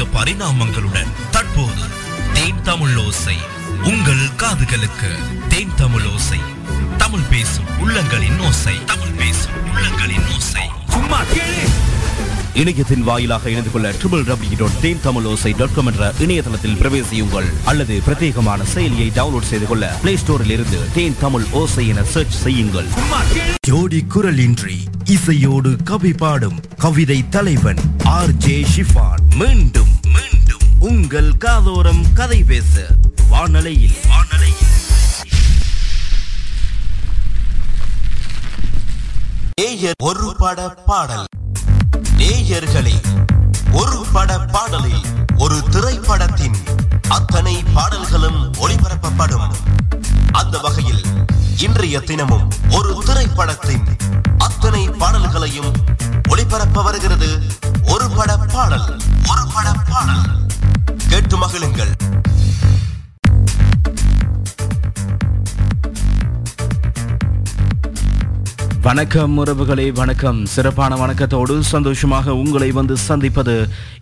புதிய பரிணாமங்களுடன் தற்போது தேன் தமிழ் ஓசை உங்கள் காதுகளுக்கு. தேன் தமிழ் ஓசை. தமிழ் பேசும் உள்ளங்களின் ஓசை. தமிழ் பேசும் உள்ளங்களின் ஓசை. சும்மா கேளு. இணையத்தின் வாயிலாக இணைந்து கொள்ள triple W dot Then Tamil Osai dot com என்ற இணையதளத்தில் பிரவேசியுங்கள். அல்லது பிரத்யேகமான செயலியை டவுன்லோட் செய்து கொள்ள பிளே ஸ்டோரில் இருந்து தேன் தமிழ் ஓசை என சர்ச் செய்யுங்கள். ஜோடி குரலின்றி இசையோடு கவி பாடும் கவிதை தலைவன் ஆர் ஜே ஷிஃபான். மீண்டும் உங்கள் காதோரம் கதை பேச வானலையில். வானலையில் நேயர் ஒரு பட பாடல். நேயர்களே ஒரு பட பாடலில் ஒரு திரைப்படத்தின் அத்தனை பாடல்களும் ஒளிபரப்பப்படும். அந்த வகையில் இன்றைய தினமும் ஒரு திரைப்படத்தின் அத்தனை பாடல்களையும் ஒளிபரப்ப வருகிறது ஒரு பட பாடல். ஒரு பட பாடல். மகிழுங்கள் வணக்கம் உறவுகளே வணக்கம். சிறப்பான வணக்கத்தோடு சந்தோஷமாக உங்களை வந்து சந்திப்பது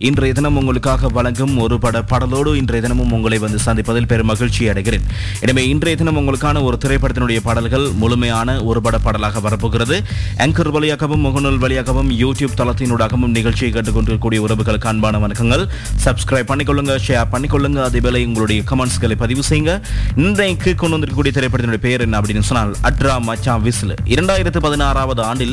இன்றைய தினம் உங்களுக்காக வழங்கும் ஒரு பட பாடலோடு இன்றைய தினமும் உங்களை வந்து சந்திப்பதில் பெரும் மகிழ்ச்சி அடைகிறேன். எனவே இன்றைய தினம் உங்களுக்கான ஒரு திரைப்படத்தினுடைய பாடல்கள் முழுமையான ஒரு பட பாடலாக வரப்போகிறது. ஆங்கர் வழியாகவும் முகநூல் வழியாகவும் யூடியூப் தளத்தினூடாகவும் நிகழ்ச்சியை கேட்டுக்கொண்டிருக்கக்கூடிய உறவுகளுக்கு அன்பான வணக்கங்கள். சப்ஸ்கிரைப் பண்ணிக்கொள்ளுங்க ஷேர் பண்ணிக்கொள்ளுங்க அதேவேளை உங்களுடைய கமெண்ட்ஸ்களை பதிவு செய்யுங்க. இன்றைக்கு கொண்டு வந்திருக்கக்கூடிய திரைப்படத்தினுடைய பெயர் என்ன அப்படின்னு சொன்னால் அட்ரா மச்சான் விசில். இரண்டாயிரத்து പതിനാറാമത് ആണ്ടിൽ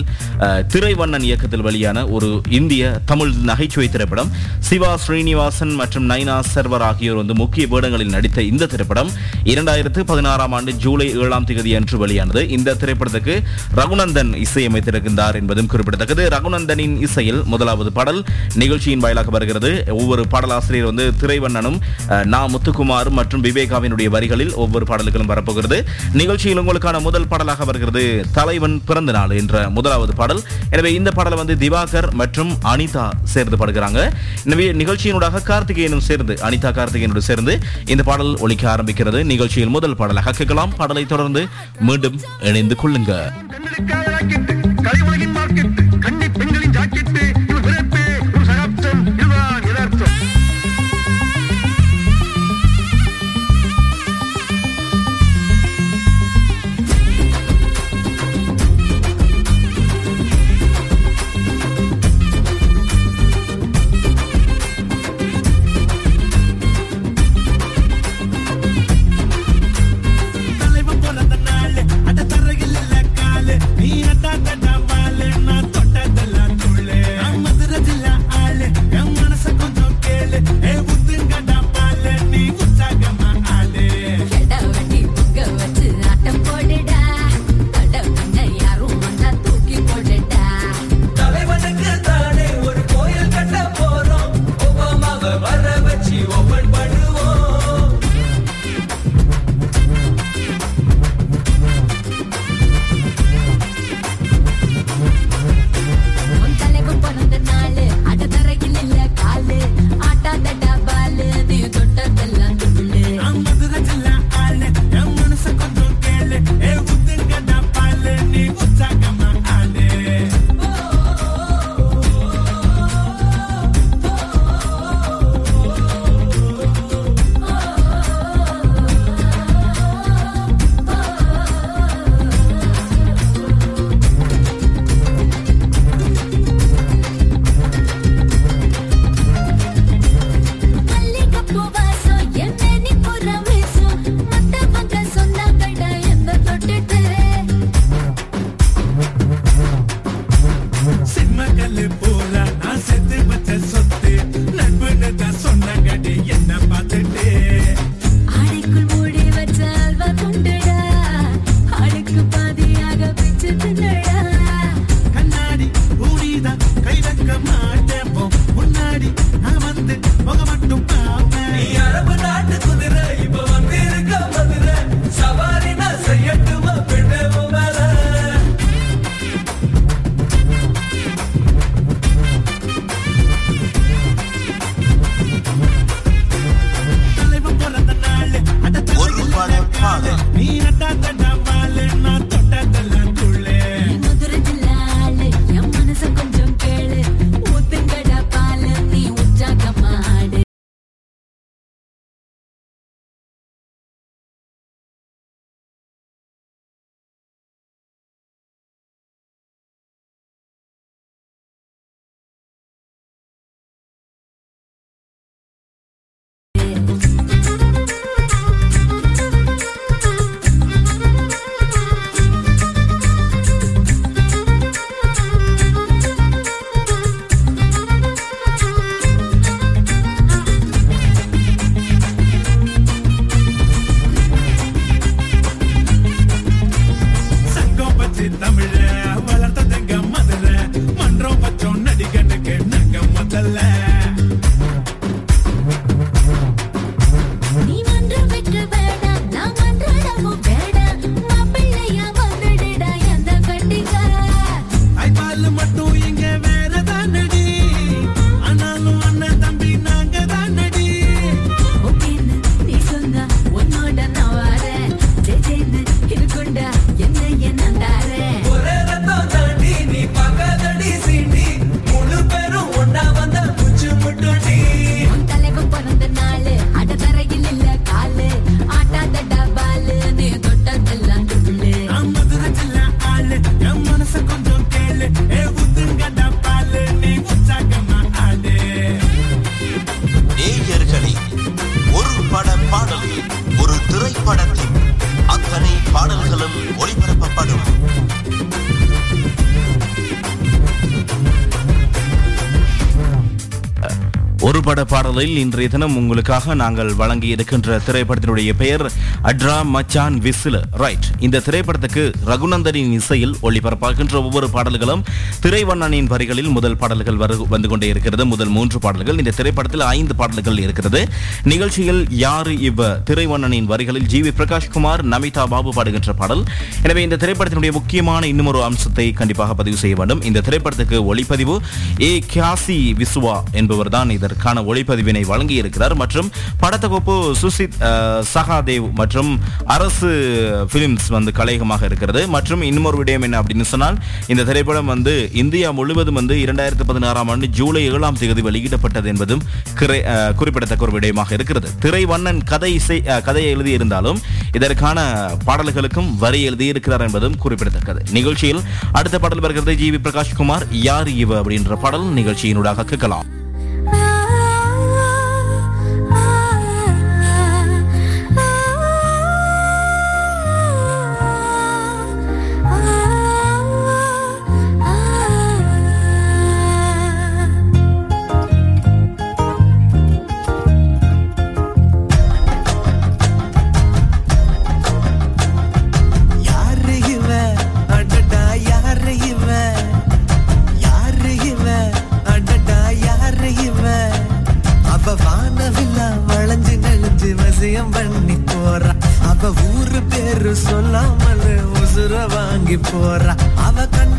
திரைவண்ணன் இயக்கத்தில் வெளியான ஒரு இந்திய தமிழ் நகைச்சுவை திரைப்படம். சிவா ஸ்ரீனிவாசன் மற்றும் நைனா சர்வர் ஆகியோர் வந்து முக்கிய வேடங்களில் நடித்த இந்த திரைப்படம் இரண்டாயிரத்து பதினாறாம் ஆண்டு ஜூலை ஏழாம் தேதி அன்று வெளியானது. இந்த திரைப்படத்துக்கு ரகுநந்தன் இசையமைத்திருக்கின்றார் என்பதும் குறிப்பிடத்தக்கது. ரகுநந்தனின் இசையில் முதலாவது பாடல் நிகழ்ச்சியின் வாயிலாக வருகிறது. ஒவ்வொரு பாடலாசிரியர் வந்து திரைவண்ணனும் நா முத்துக்குமார் மற்றும் விவேகாவினுடைய வரிகளில் ஒவ்வொரு பாடல்களும் வரப்போகிறது. நிகழ்ச்சியில் உங்களுக்கான முதல் பாடலாக வருகிறது தலைவன் பிறந்த நாள் என்ற முதலாவது பாடல். எனவே இந்த பாடலை வந்து திவாகர் மற்றும் அனிதா சேர்ந்து பாடுகிறாங்க. எனவே நிகழ்ச்சியினூடாக கார்த்திகேயனும் சேர்ந்து அனிதா கார்த்திகேயனோடு சேர்ந்து இந்த பாடல் ஒழிக்க ஆரம்பிக்கிறது. நிகழ்ச்சியில் முதல் பாடலாக கேட்கலாம். பாடலை தொடர்ந்து மீண்டும் இணைந்து கொள்ளுங்க கடலு போல நான் செத்து வச்ச சொத்து. நண்புன்னு தான் சொன்னாங்கடி என்ன பார்த்துட்டு. ஒரு பட பாடலில் இன்றைய தினம் உங்களுக்காக நாங்கள் வழங்கி இருக்கின்ற திரைப்படத்தினுடைய பெயர் அட்ரா மச்சான் விசில. ரைட் இந்த திரைப்படத்துக்கு ரகுநந்தனின் இசையில் ஒளிபரப்பாகின்ற ஒவ்வொரு பாடல்களும் திரைவண்ணனின் வரிகளில் முதல் பாடல்கள் வரு வந்து கொண்டே இருக்கிறது. முதல் மூன்று பாடல்கள். இந்த திரைப்படத்தில் ஐந்து பாடல்கள் இருக்கிறது. நிகழ்ச்சியில் யாரு இவ்? திரைவண்ணனின் வரிகளில் ஜி வி பிரகாஷ்குமார் நமிதா பாபு பாடுகின்ற பாடல். எனவே இந்த திரைப்படத்தினுடைய முக்கியமான இன்னும் ஒரு அம்சத்தை கண்டிப்பாக பதிவு செய்ய வேண்டும். இந்த திரைப்படத்துக்கு ஒளிப்பதிவு ஏ. கியாசி விசுவா என்பவர் தான் இதற்கான ஒளிப்பதிவினை வழங்கி இருக்கிறார் மற்றும் படத்தொகுப்பு சுசித் சகாதேவ் மற்றும் அரசு பிலிம்ஸ் வந்து கலையகமாக இருக்கிறது. மற்றும் இன்னொரு விடயம் என்ன அப்படின்னு சொன்னால் இந்த திரைப்படம் வந்து இந்தியா முழுவதும் வந்து இரண்டாயிரத்தி பதினாறாம் ஆண்டு ஜூலை ஏழாம் தேதி வெளியிடப்பட்டது என்பதும் கிரை- குறிப்பிடத்தக்க ஒரு விடயமாக இருக்கிறது. திரைவண்ணன் கதை இசை கதையை எழுதியிருந்தாலும் இதற்கான பாடல்களுக்கும் வரி எழுதியிருக்கிறார் என்பதும் குறிப்பிடத்தக்கது. நிகழ்ச்சியில் அடுத்த பாடல் வருகிறது ஜி வி பிரகாஷ்குமார் யார் இவ அப்படின்ற பாடல் நிகழ்ச்சியினூடாக கேட்கலாம். ஊரு சொல்லாமல் உசுர வாங்கி போறா. அவ கண்ணுக்குள்ள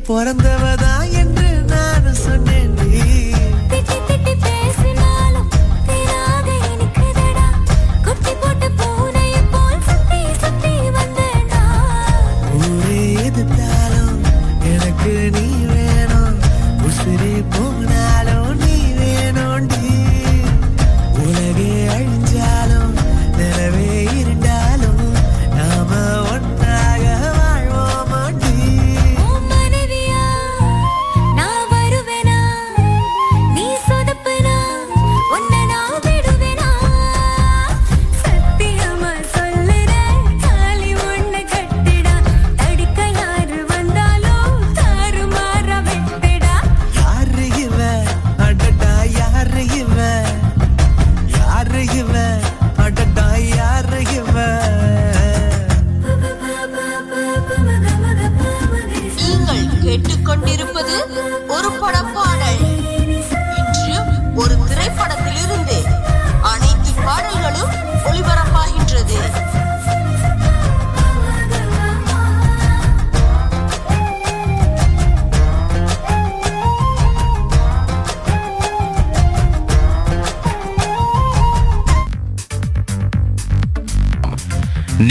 எனக்குன்னு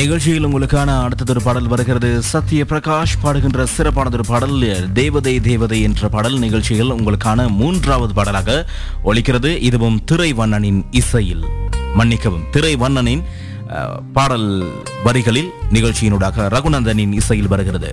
நிகழ்ச்சியில் உங்களுக்கான அடுத்ததொரு பாடல் வருகிறது. சத்ய பிரகாஷ் பாடுகின்ற சிறப்பானதொரு பாடல் தேவதை தேவதை என்ற பாடல் நிகழ்ச்சியில் உங்களுக்கான மூன்றாவது பாடலாக ஒலிக்கிறது. இதுவும் திரைவண்ணனின் இசையில். மன்னிக்கவும் திரைவண்ணனின் வண்ணனின் பாடல் வரிகளில் நிகழ்ச்சியினூடாக ரகுநந்தனின் இசையில் வருகிறது.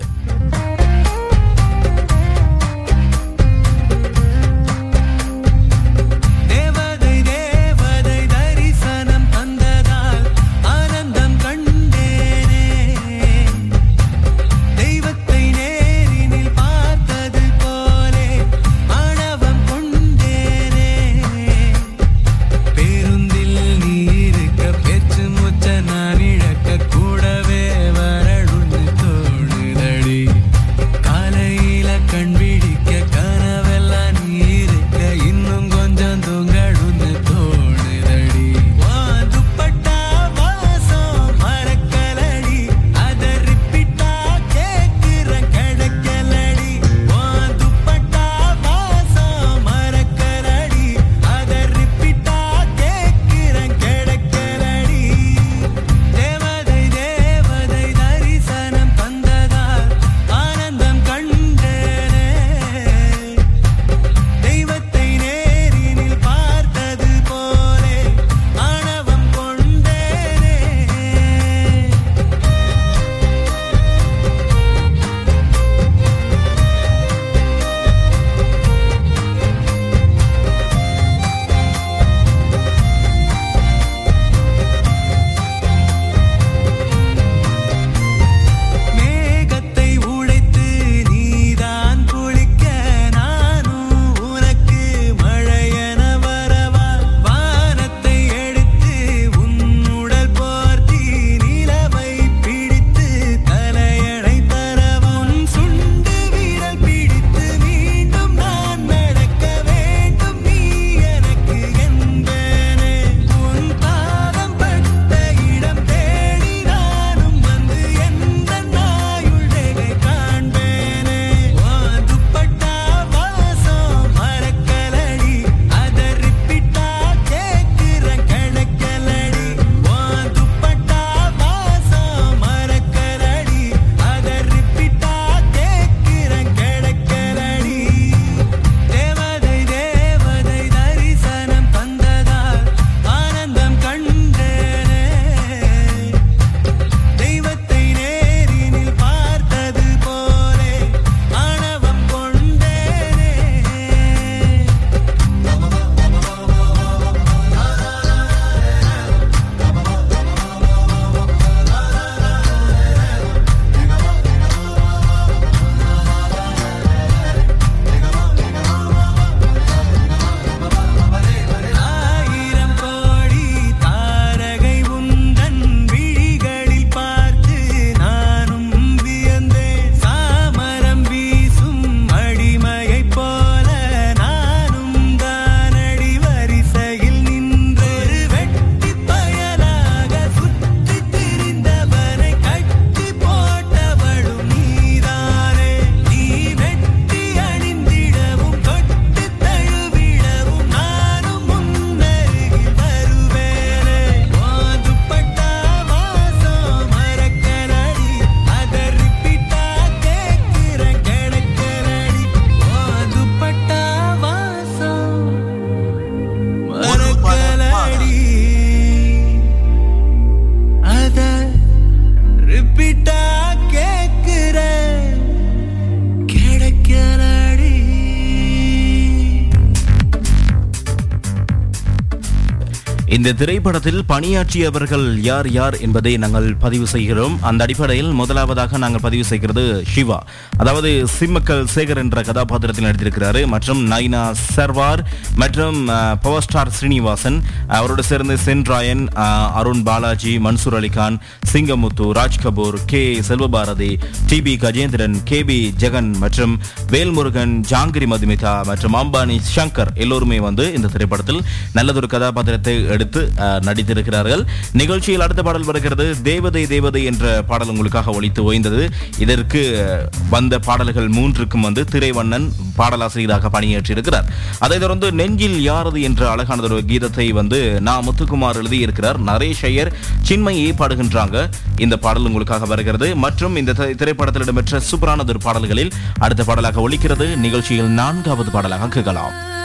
இந்த திரைப்படத்தில் பணியாற்றியவர்கள் யார் யார் என்பதை நாங்கள் பதிவு செய்கிறோம். அந்த அடிப்படையில் முதலாவதாக நாங்கள் பதிவு செய்கிறது சிவா. அதாவது சிம்மக்கல் சேகர் என்ற கதாபாத்திரத்தில் நடித்திருக்கிறாரு. மற்றும் நைனா சர்வார் மற்றும் பவர் ஸ்டார் ஸ்ரீனிவாசன் அவரோடு சேர்ந்து Chenrayan Arun Balaji Mansoor Alikhan Singamuthu Raj Kapoor K Selvabharathi T P Gajendran K P Jagan மற்றும் வேல்முருகன் ஜாங்கிரி மதுமிதா மற்றும் அம்பானி சங்கர் எல்லோருமே வந்து இந்த திரைப்படத்தில் நல்லதொரு கதாபாத்திரத்தை எடுத்து நடித்திருக்கிறார்கள். நிகழ்ச்சியில் அடுத்த பாடல் வருகிறது தேவதை தேவதை என்ற பாடல் உங்களுக்காக ஒழித்து ஓய்ந்தது. இதற்கு வந்த பாடல்கள் மூன்றுக்கும் வந்து திரைவண்ணன் பாடலாசிரியராக பணியாற்றியிருக்கிறார். அதைத் தொடர்ந்து நெஞ்சில் யாரது என்ற அழகானதொரு கீதத்தை வந்து நா. முத்துக்குமார் எழுதியிருக்கிறார். நரேஷ் ஐயர் சின்மையை பாடுகின்றாங்க. இந்த பாடல் உங்களுக்காக வருகிறது. மற்றும் இந்த திரைப்படத்தில் இடம்பெற்ற சூப்பரானதொரு பாடல்களில் அடுத்த பாடலாக ஒழிக்கிறது நிகழ்ச்சியில் நான்காவது பாடலாக கேட்கலாம்.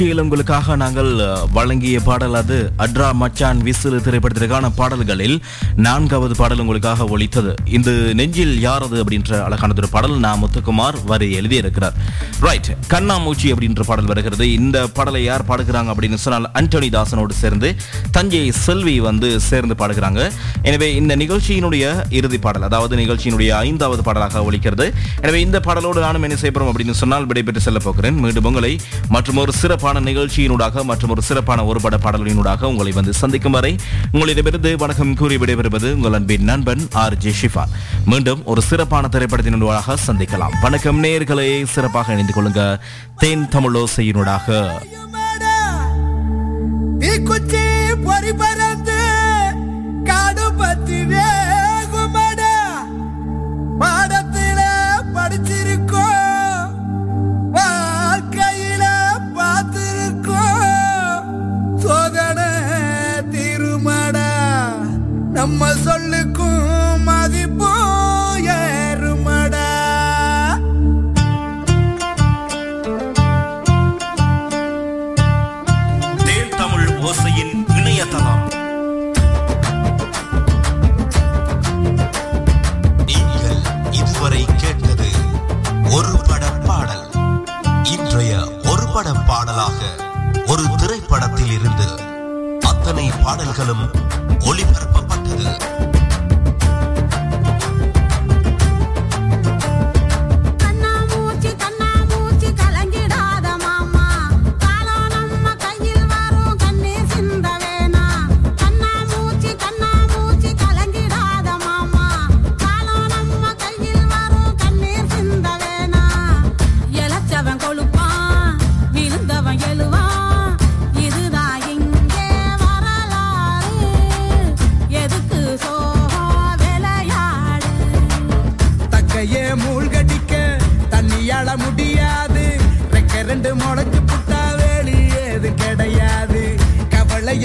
நிகழ்ச்சியில் உங்களுக்காக நாங்கள் வழங்கிய பாடல் அது அட்ரா மச்சான் விசிறு திரைப்படத்திற்கான பாடல்களில் நான்காவது பாடல் உங்களுக்காக ஒலித்தது. இந்த நெஞ்சில் யாரது அப்படின்ற அழகானது ஒரு பாடல் நான் முத்துக்குமார் வரி எழுதியிருக்கிறார். ரைட் கண்ணாமூச்சி அப்படின்ற பாடல் வருகிறது. இந்த பாடலை யார் பாடுகிறாங்க அப்படின்னு சொன்னால் அண்டோனி தாசனோடு சேர்ந்து தஞ்சை செல்வி வந்து சேர்ந்து பாடுகிறாங்க. எனவே இந்த நிகழ்ச்சியினுடைய இறுதி பாடல் அதாவது நிகழ்ச்சியினுடைய ஐந்தாவது பாடலாக ஒழிக்கிறது எனவே இந்த பாடலோடு நானும் என்ன செய்யப்படும் அப்படின்னு சொன்னால் விடைபெற்று செல்ல போகிறேன். மீண்டும் உங்களை மற்றும் ஒரு சிறப்பான நிகழ்ச்சியினூடாக மற்றும் ஒரு சிறப்பான ஒரு பட பாடலினூடாக உங்களை வந்து சந்திக்கும் வரை உங்களிடமிருந்து வணக்கம் கூறி விடைபெறுவது உங்கள் அன்பின் நண்பன் ஆர் ஜே ஷிஃபா. மீண்டும் ஒரு சிறப்பான திரைப்படத்தினூடாக சந்திக்கலாம். வணக்கம் நேயர்களே சிறப்பாக இணைந்து கொள்ளுங்க. தேன் தமிழோசையினூடாக.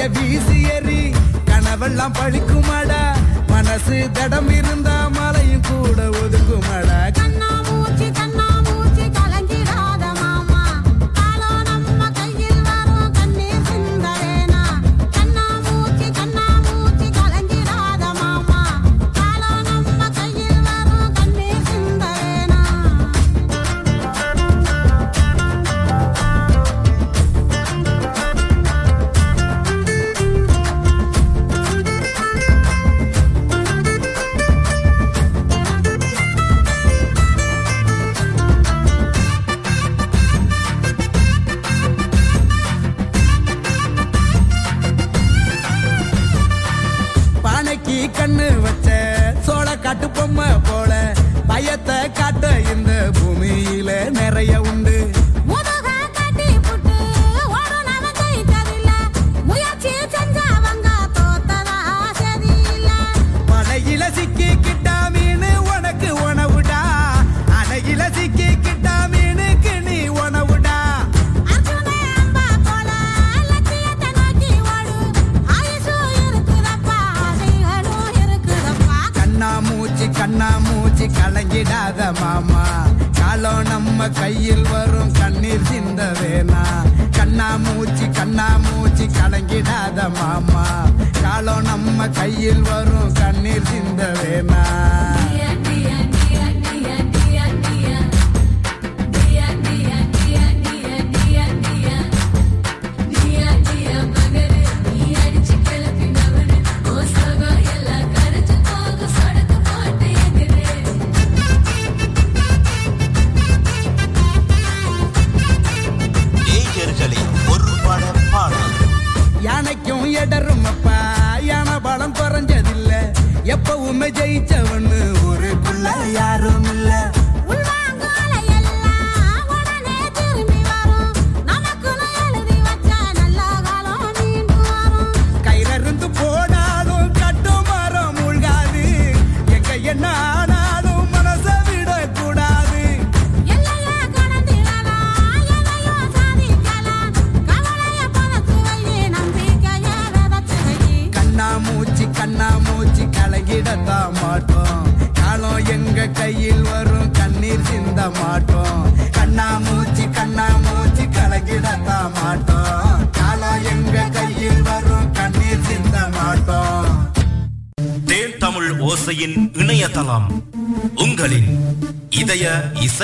கவலைய வீசி எறி கனவெல்லாம் பழிக்குமாடா. மனசு தடம் இருந்தா மலையும் கூட ஒதுக்குமாடா. கையில் வரும் கண்ணீர் சிந்த வேணா கண்ணா மூச்சு கண்ணா மூச்சு கலங்கிடாத மாமா. காலம் நம்ம கையில் வரும் கண்ணீர் சிந்த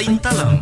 இதய